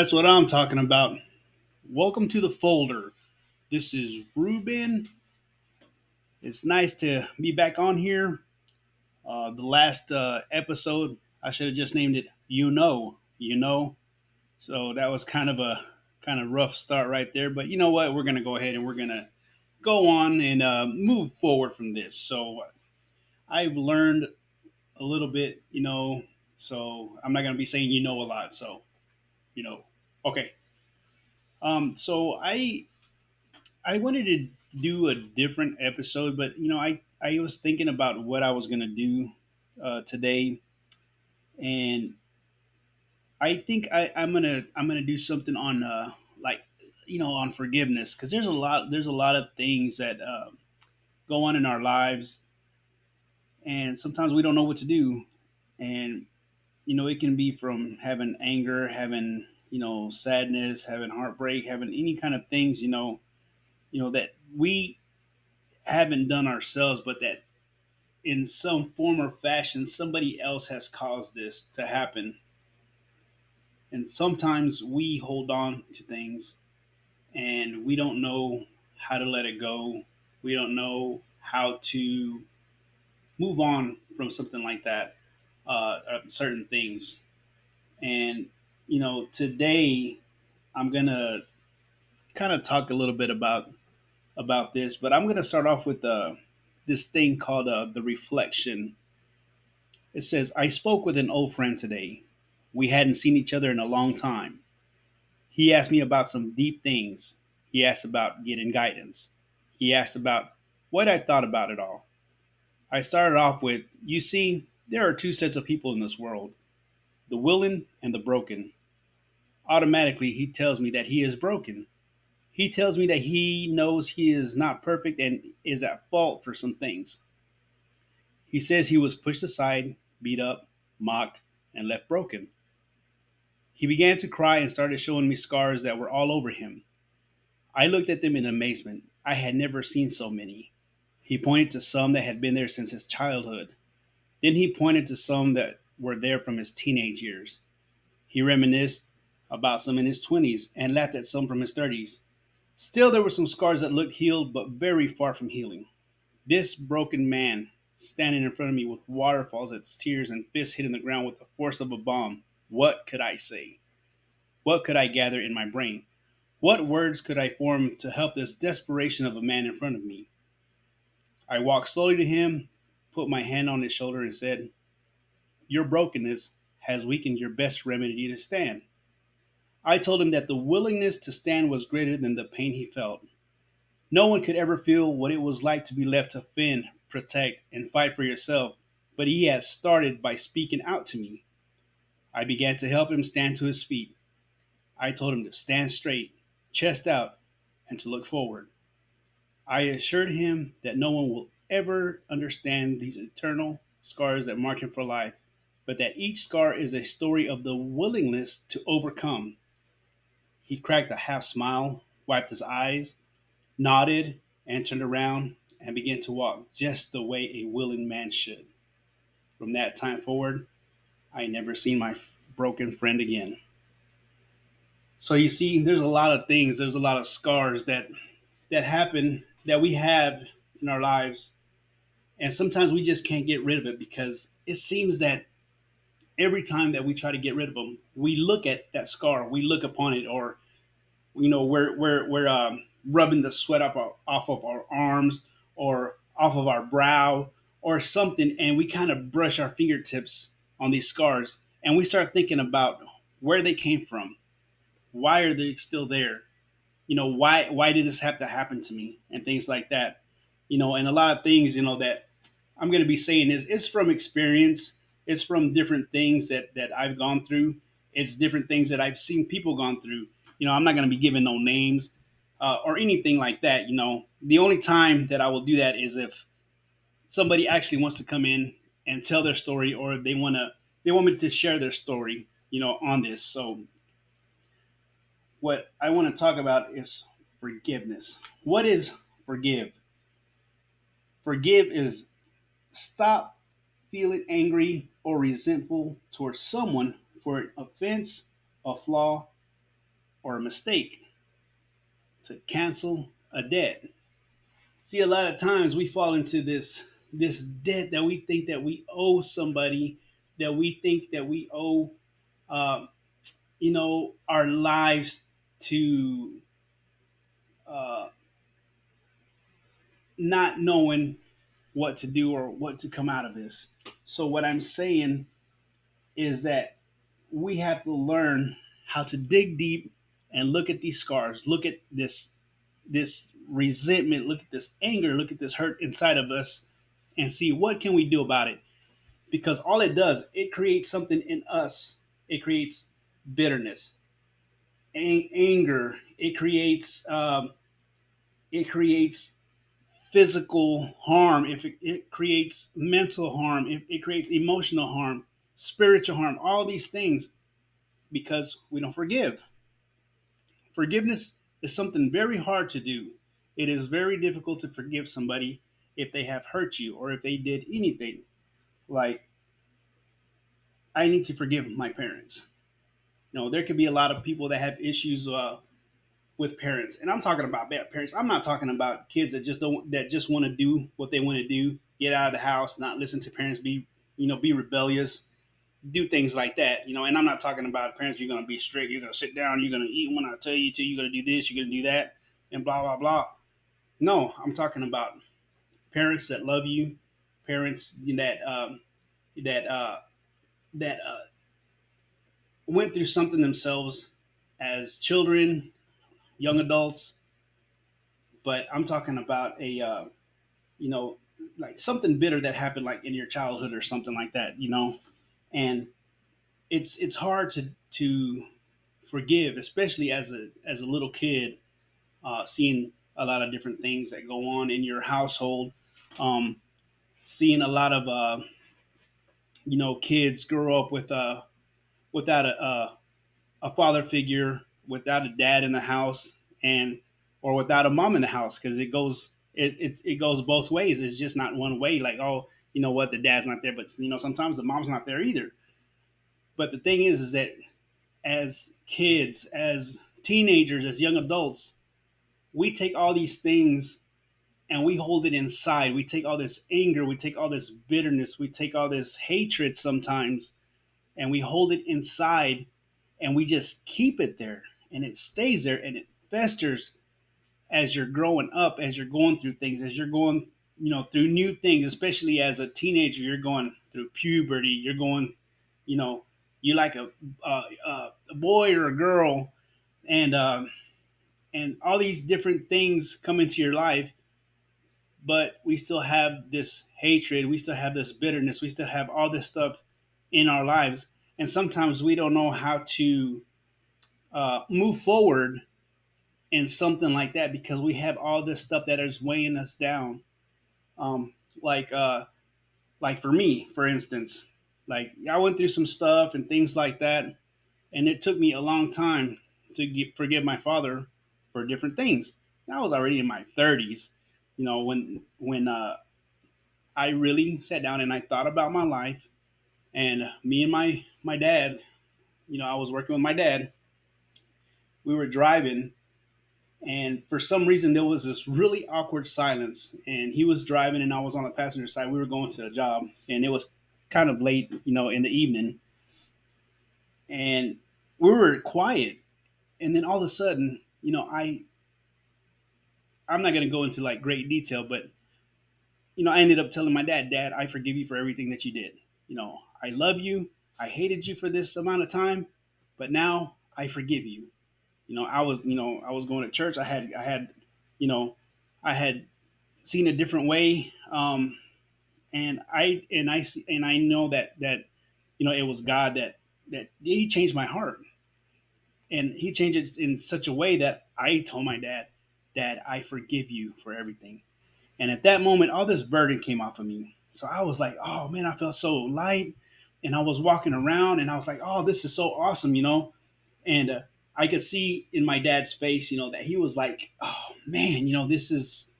That's what I'm talking about. Welcome to the folder. This is Ruben. It's nice to be back on here. Uh, the last uh, episode, I should have just named it "You Know," you know. So that was kind of a kind of rough start right there. But you know what? We're gonna go ahead and we're gonna go on and uh, move forward from this. So I've learned a little bit, you know. So I'm not gonna be saying you know a lot. So you know. Okay. Um, so I I wanted to do a different episode, but you know, I I was thinking about what I was gonna do uh, today, and I think I, I'm gonna I'm gonna do something on uh, like you know on forgiveness because there's a lot there's a lot of things that uh, go on in our lives, and sometimes we don't know what to do, and you know it can be from having anger, having you know, sadness, having heartbreak, having any kind of things, you know, you know, that we haven't done ourselves, but that in some form or fashion somebody else has caused this to happen. And sometimes we hold on to things and we don't know how to let it go. We don't know how to move on from something like that, uh, certain things. And you know, today I'm gonna kind of talk a little bit about about this, but I'm gonna start off with uh, this thing called uh, the reflection. It says, "I spoke with an old friend today. We hadn't seen each other in a long time. He asked me about some deep things. He asked about getting guidance. He asked about what I thought about it all. I started off with, You see, there are two sets of people in this world the willing and the broken automatically he tells me that he is broken. He tells me that he knows he is not perfect and is at fault for some things. He says he was pushed aside, beat up, mocked, and left broken. He began to cry and started showing me scars that were all over him. I looked at them in amazement. I had never seen so many. He pointed to some that had been there since his childhood. Then he pointed to some that were there from his teenage years. He reminisced about some in his 20s and laughed at some from his 30s. Still, there were some scars that looked healed but very far from healing. This broken man, standing in front of me with waterfalls as tears and fists hitting the ground with the force of a bomb, what could I say? What could I gather in my brain? What words could I form to help this desperation of a man in front of me? I walked slowly to him, put my hand on his shoulder, and said, Your brokenness has weakened your best remedy to stand. I told him that the willingness to stand was greater than the pain he felt. No one could ever feel what it was like to be left to fend, protect, and fight for yourself, but he had started by speaking out to me. I began to help him stand to his feet. I told him to stand straight, chest out, and to look forward. I assured him that no one will ever understand these eternal scars that mark him for life, but that each scar is a story of the willingness to overcome. He cracked a half smile, wiped his eyes, nodded, and turned around and began to walk just the way a willing man should. From that time forward, I never seen my broken friend again. So you see, there's a lot of things, there's a lot of scars that that happen that we have in our lives, and sometimes we just can't get rid of it because it seems that every time that we try to get rid of them, we look at that scar, we look upon it, or you know, we're we're we're um, rubbing the sweat up our, off of our arms or off of our brow or something, and we kind of brush our fingertips on these scars, and we start thinking about where they came from, why are they still there, you know, why why did this have to happen to me, and things like that, you know, and a lot of things, you know, that I'm going to be saying is it's from experience it's from different things that that I've gone through. It's different things that I've seen people gone through. You know, I'm not going to be giving no names uh, or anything like that. You know, the only time that I will do that is if somebody actually wants to come in and tell their story, or they want to they want me to share their story. You know, on this. So, what I want to talk about is forgiveness. What is forgive? Forgive is stop feeling angry or resentful towards someone for an offense, a flaw, or a mistake. To cancel a debt. See, a lot of times we fall into this this debt that we think that we owe somebody, that we think that we owe, uh, you know, our lives to, uh, not knowing what to do or what to come out of this. So, what I'm saying is that we have to learn how to dig deep and look at these scars, look at this this resentment, look at this anger, look at this hurt inside of us and see what can we do about it. Because all it does, it creates something in us. It creates bitterness, anger. It creates um, it creates physical harm, if it, it creates mental harm, if it creates emotional harm, spiritual harm, all these things because we don't forgive. Forgiveness is something very hard to do. It is very difficult to forgive somebody if they have hurt you or if they did anything. Like, I need to forgive my parents. You know, there could be a lot of people that have issues uh, with parents, and I'm talking about bad parents. I'm not talking about kids that just don't that just want to do what they want to do, get out of the house, not listen to parents, be you know be rebellious, do things like that. You know, and I'm not talking about parents. You're to be strict. You're to sit down. You're to eat when I tell you to. You're to do this. You're to do that, and blah blah blah. No, I'm talking about parents that love you, parents that um, that uh, that uh, went through something themselves as children young adults, but I'm talking about a, uh, you know, like something bitter that happened like in your childhood or something like that, you know, and it's it's hard to to forgive, especially as a as a little kid, uh, seeing a lot of different things that go on in your household, um, seeing a lot of uh, you know kids grow up with uh without a, a a father figure without a dad in the house and or without a mom in the house because it goes it, it it goes both ways. It's just not one way. Like oh, you know what, the dad's not there, but you know sometimes the mom's not there either. But the thing is, is that as kids, as teenagers, as young adults, we take all these things and we hold it inside. We take all this anger, we take all this bitterness, we take all this hatred sometimes, and we hold it inside and we just keep it there and it stays there and it festers as you're growing up, as you're going through things, as you're going, you know, through new things, especially as a teenager, you're going through puberty, you're going, you know, you're like a, a, a boy or a girl, and uh, and all these different things come into your life, but we still have this hatred, we still have this bitterness, we still have all this stuff in our lives, and sometimes we don't know how to uh, move forward in something like that because we have all this stuff that is weighing us down. Um, like uh, like for me, for instance, like I went through some stuff and things like that, and it took me a long time to get, forgive my father for different things. I was already in my 30s, you know, when when uh, I really sat down and I thought about my life, and me and my my dad, you know, I was working with my dad, we were driving and for some reason there was this really awkward silence and he was driving and i was on the passenger side. We were going to a job and it was kind of late you know in the evening. And we were quiet and then all of a sudden you know i i'm not going to go into like great detail but you know i ended up telling my dad dad i forgive you for everything that you did. You know i love you. I hated you for this amount of time but now i forgive you you know, I was, you know, I was going to church. I had, I had, you know, I had seen a different way. Um, and I, and I, and I know that, that, you know, it was God that, that he changed my heart and he changed it in such a way that I told my dad, Dad, I forgive you for everything. And at that moment, all this burden came off of me. So I was like, oh man, I felt so light. And I was walking around and I was like, oh, this is so awesome, you know? And uh, I could see in my dad's face, you know, that he was like, oh man, you know, this is,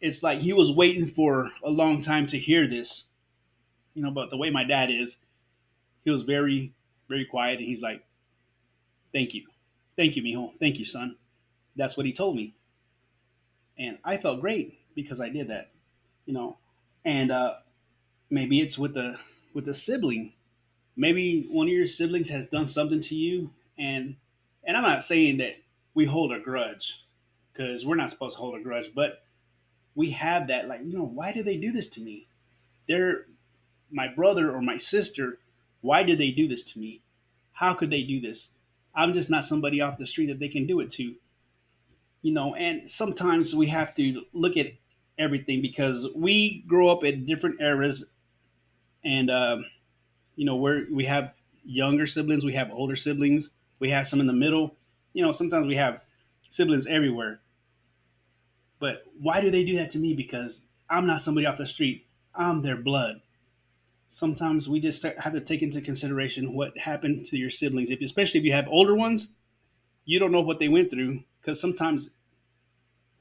it's like he was waiting for a long time to hear this, you know, but the way my dad is, he was very, very quiet and he's like, thank you. Thank you, mijo. Thank you, son. That's what he told me. And I felt great because I did that, you know, and uh, maybe it's with the, with a sibling. Maybe one of your siblings has done something to you and and I'm not saying that we hold a grudge because we're not supposed to hold a grudge, but we have that like, you know, why do they do this to me? They're my brother or my sister. Why did they do this to me? How could they do this? I'm just not somebody off the street that they can do it to. You know, and sometimes we have to look at everything because we grow up at different eras and uh, you know, we're we have younger siblings, we have older siblings we have some in the middle. You know, sometimes we have siblings everywhere. But why do they do that to me? Because I'm not somebody off the street. I'm their blood. Sometimes we just have to take into consideration what happened to your siblings. If especially if you have older ones, you don't know what they went through because sometimes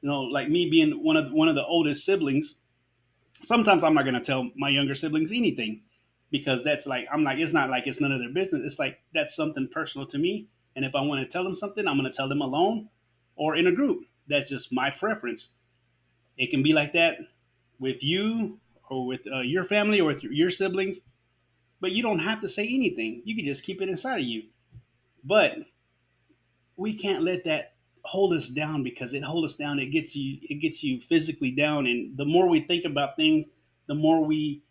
you know, like me being one of one of the oldest siblings, sometimes I'm not going to tell my younger siblings anything because that's like I'm like it's not like it's none of their business. It's like that's something personal to me. And if I want to tell them something, I'm going to tell them alone or in a group. That's just my preference. It can be like that with you or with uh, your family or with your siblings, but you don't have to say anything. You can just keep it inside of you. But we can't let that hold us down because it holds us down. It gets you it gets you physically down and the more we think about things, the more we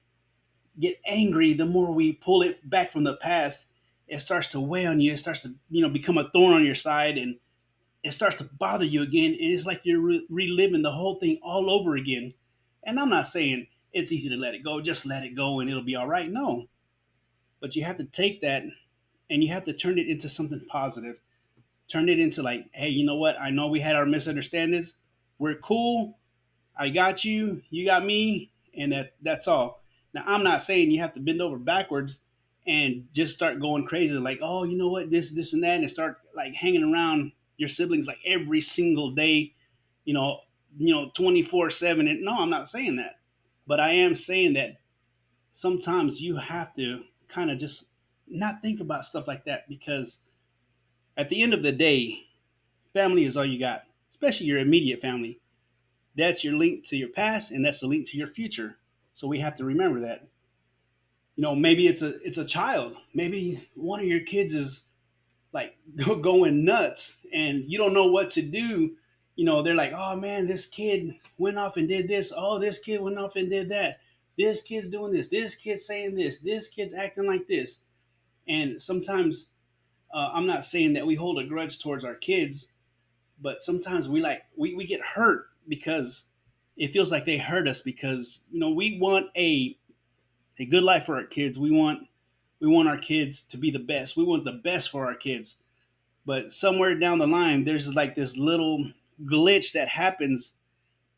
get angry, the more we pull it back from the past, it starts to weigh on you. It starts to, you know, become a thorn on your side and it starts to bother you again. And it's like you're re- reliving the whole thing all over again. And I'm not saying it's easy to let it go, just let it go and it'll be all right. No. But you have to take that and you have to turn it into something positive. Turn it into like, hey, you know what? I know we had our misunderstandings. We're cool. I got you. You got me. And that that's all. Now, I'm not saying you have to bend over backwards and just start going crazy, like, oh, you know what, this, this, and that, and start like hanging around your siblings like every single day, you know, you know, 24 7. And no, I'm not saying that. But I am saying that sometimes you have to kind of just not think about stuff like that because at the end of the day, family is all you got, especially your immediate family. That's your link to your past and that's the link to your future. So we have to remember that. You know, maybe it's a it's a child. Maybe one of your kids is like going nuts and you don't know what to do. You know, they're like, "Oh man, this kid went off and did this. Oh, this kid went off and did that. This kid's doing this. This kid's saying this. This kid's acting like this." And sometimes uh, I'm not saying that we hold a grudge towards our kids, but sometimes we like we, we get hurt because it feels like they hurt us because you know we want a a good life for our kids. We want we want our kids to be the best. We want the best for our kids. But somewhere down the line, there's like this little glitch that happens,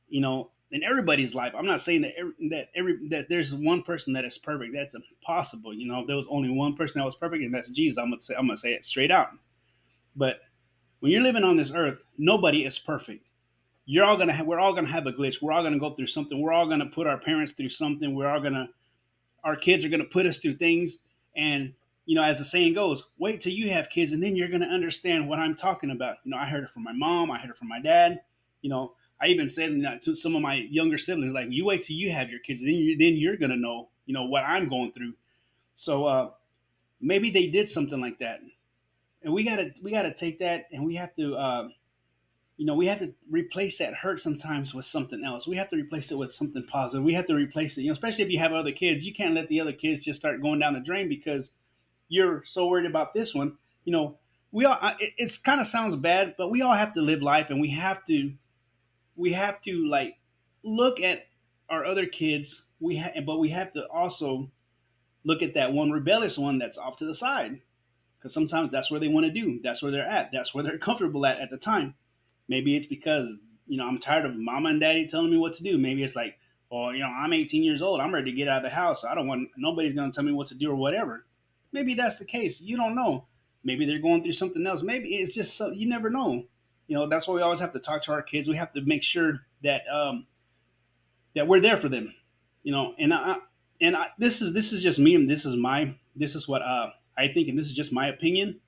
you know, in everybody's life. I'm not saying that every, that every that there's one person that is perfect. That's impossible. You know, if there was only one person that was perfect, and that's Jesus. I'm gonna say I'm gonna say it straight out. But when you're living on this earth, nobody is perfect you're all gonna have, we're all gonna have a glitch. We're all gonna go through something. We're all gonna put our parents through something. We're all gonna our kids are gonna put us through things. And you know, as the saying goes, wait till you have kids and then you're to understand what I'm talking about. You know, I heard it from my mom, I heard it from my dad. You know, I even said to some of my younger siblings, like, you wait till you have your kids, then you then you're to know, you know, what I'm going through. So uh, maybe they did something like that, and we gotta we gotta take that and we have to. Uh, you know, we have to replace that hurt sometimes with something else. We have to replace it with something positive. We have to replace it, you know, especially if you have other kids. You can't let the other kids just start going down the drain because you're so worried about this one. You know, we all, it, it's kind of sounds bad, but we all have to live life and we have to, we have to like look at our other kids. We but we have to also look at that one rebellious one that's off to the side because sometimes that's where they want to do. That's where they're at. That's where they're comfortable at at the time Maybe it's because, you know, I'm tired of mama and daddy telling me what to do. Maybe it's like, well, you know, I'm 18 years old. I'm ready to get out of the house. So I don't want nobody's going to tell me what to do or whatever. Maybe that's the case. You don't know. Maybe they're going through something else. Maybe it's just so you never know. You know, that's why we always have to talk to our kids. We have to make sure that um, that we're there for them. You know, and I and I, this is this is just me, and this is my this is what uh, I think, and this is just my opinion.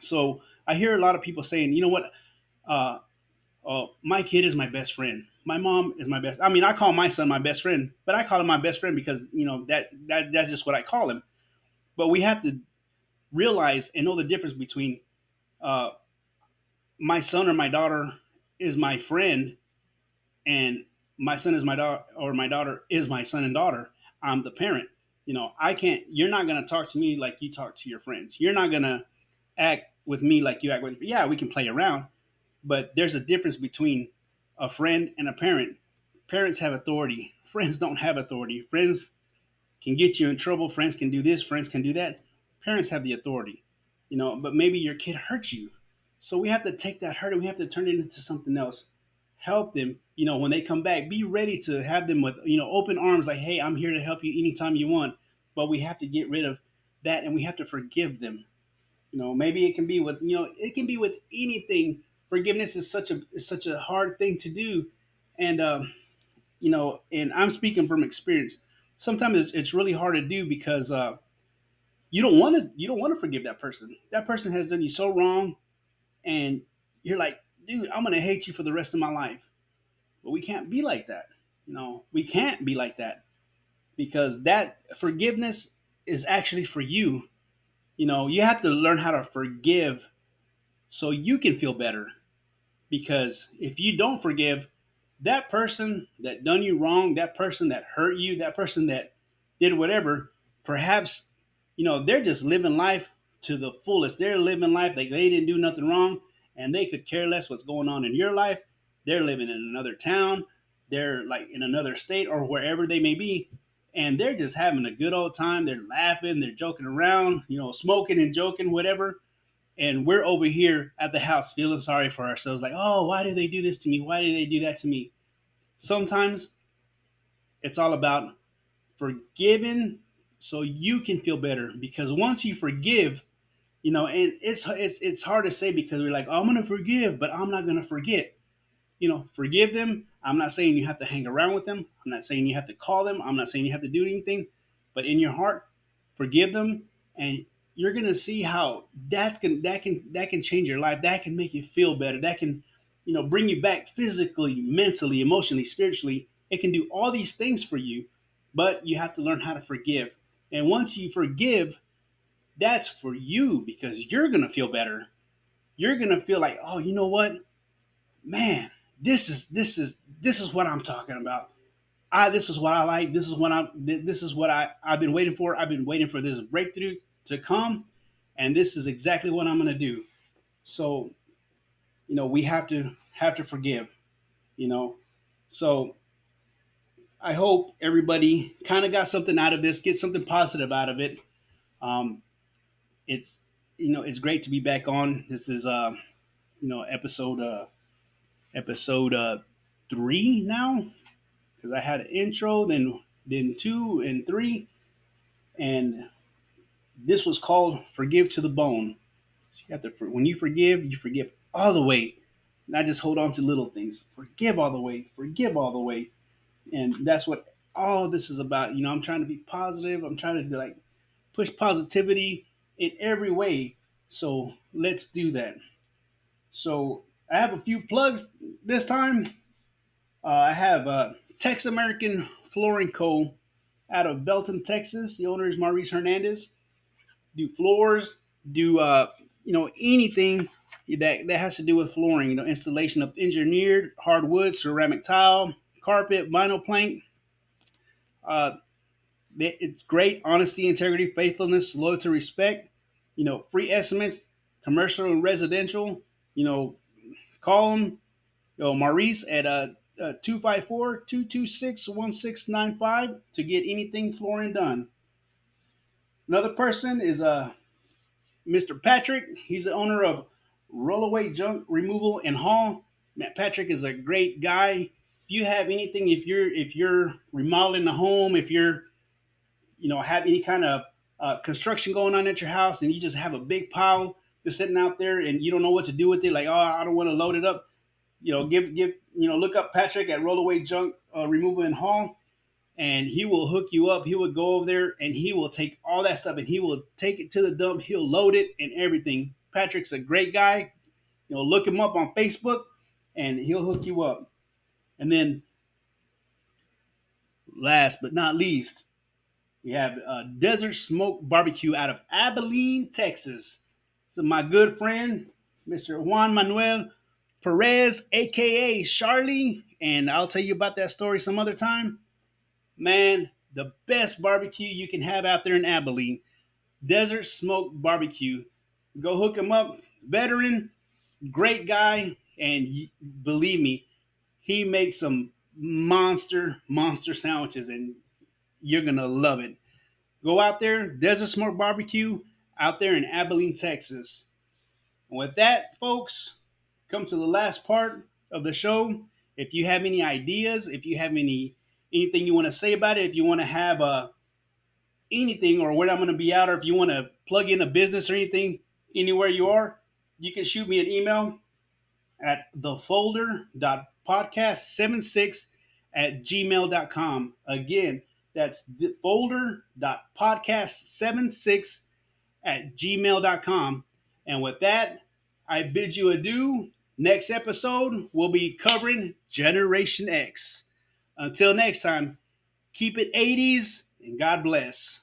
So I hear a lot of people saying, you know what, uh, oh, my kid is my best friend. My mom is my best. I mean, I call my son my best friend, but I call him my best friend because you know that that that's just what I call him. But we have to realize and know the difference between uh, my son or my daughter is my friend, and my son is my daughter or my daughter is my son and daughter. I'm the parent. You know, I can't. You're not gonna talk to me like you talk to your friends. You're not gonna act with me like you act with. Yeah, we can play around, but there's a difference between a friend and a parent. Parents have authority. Friends don't have authority. Friends can get you in trouble. Friends can do this. Friends can do that. Parents have the authority, you know. But maybe your kid hurt you, so we have to take that hurt and we have to turn it into something else. Help them, you know, when they come back. Be ready to have them with, you know, open arms. Like, hey, I'm here to help you anytime you want. But we have to get rid of that and we have to forgive them. You know, maybe it can be with, you know, it can be with anything forgiveness is such a is such a hard thing to do, and um, you know, and I'm speaking from experience. Sometimes it's, it's really hard to do because uh, you don't want to you don't want to forgive that person. That person has done you so wrong, and you're like, dude, I'm gonna hate you for the rest of my life. But we can't be like that. You know, we can't be like that because that forgiveness is actually for you. You know, you have to learn how to forgive so you can feel better. Because if you don't forgive, that person that done you wrong, that person that hurt you, that person that did whatever, perhaps, you know, they're just living life to the fullest. They're living life like they didn't do nothing wrong and they could care less what's going on in your life. They're living in another town, they're like in another state or wherever they may be, and they're just having a good old time. They're laughing, they're joking around, you know, smoking and joking, whatever and we're over here at the house feeling sorry for ourselves like oh why do they do this to me? Why do they do that to me? Sometimes it's all about forgiving so you can feel better because once you forgive you know and it's it's, it's hard to say because we're like oh, i'm gonna forgive but i'm not gonna forget. You know forgive them. I'm not saying you have to hang around with them. I'm not saying you have to call them. I'm not saying you have to do anything. But in your heart forgive them and you're gonna see how that's can that can that can change your life. That can make you feel better. That can, you know, bring you back physically, mentally, emotionally, spiritually. It can do all these things for you, but you have to learn how to forgive. And once you forgive, that's for you because you're gonna feel better. You're gonna feel like, oh, you know what, man, this is this is this is what I'm talking about. I this is what I like. This is what I'm. This is what I I've been waiting for. I've been waiting for this breakthrough to come, and this is exactly what I'm going to do. So, you know, we have to have to forgive, you know. So, I hope everybody kind of got something out of this, get something positive out of it. Um, it's you know, it's great to be back on. This is uh, you know, episode uh episode uh 3 now because I had an intro, then then 2 and 3 and this was called forgive to the bone. So you have to when you forgive, you forgive all the way, not just hold on to little things. Forgive all the way, forgive all the way, and that's what all this is about. You know, I'm trying to be positive. I'm trying to like push positivity in every way. So let's do that. So I have a few plugs this time. Uh, I have uh, Tex American Flooring Co. out of Belton, Texas. The owner is Maurice Hernandez. Do floors, do uh, you know anything that that has to do with flooring. You know, installation of engineered hardwood, ceramic tile, carpet, vinyl plank. Uh, it's great honesty, integrity, faithfulness, loyalty, respect. You know, free estimates, commercial and residential. You know, call them, you know, Maurice at uh, uh 254 226 1695 to get anything flooring done. Another person is uh, Mr. Patrick. He's the owner of Rollaway Junk Removal and Haul. Matt Patrick is a great guy. If you have anything, if you're if you're remodeling a home, if you're you know have any kind of uh, construction going on at your house, and you just have a big pile just sitting out there, and you don't know what to do with it, like oh I don't want to load it up, you know give give you know look up Patrick at Rollaway Junk uh, Removal and Haul, and he will hook you up. He will go over there and he will take all that stuff and he will take it to the dump. He'll load it and everything. Patrick's a great guy. You know, look him up on Facebook and he'll hook you up. And then, last but not least, we have uh, Desert Smoke Barbecue out of Abilene, Texas. So my good friend, Mr. Juan Manuel Perez, aka Charlie, and I'll tell you about that story some other time. Man, the best barbecue you can have out there in Abilene, Desert Smoke Barbecue. Go hook him up. Veteran, great guy, and believe me, he makes some monster, monster sandwiches, and you're gonna love it. Go out there, Desert Smoke Barbecue, out there in Abilene, Texas. And with that, folks, come to the last part of the show. If you have any ideas, if you have any anything you want to say about it, if you want to have uh, anything or where I'm going to be out, or if you want to plug in a business or anything anywhere you are, you can shoot me an email at thefolder.podcast76 at gmail.com. Again, that's folder.podcast76 at gmail.com. And with that, I bid you adieu. Next episode, we'll be covering Generation X. Until next time, keep it 80s and God bless.